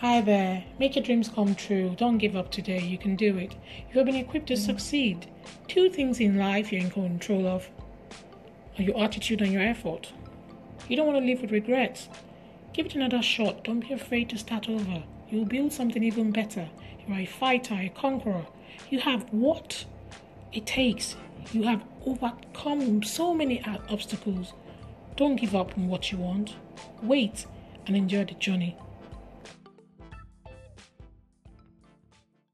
Hi there. Make your dreams come true. Don't give up today. You can do it. You have been equipped to mm. succeed. Two things in life you're in control of are your attitude and your effort. You don't want to live with regrets. Give it another shot. Don't be afraid to start over. You'll build something even better. You're a fighter, a conqueror. You have what it takes. You have overcome so many obstacles. Don't give up on what you want. Wait and enjoy the journey.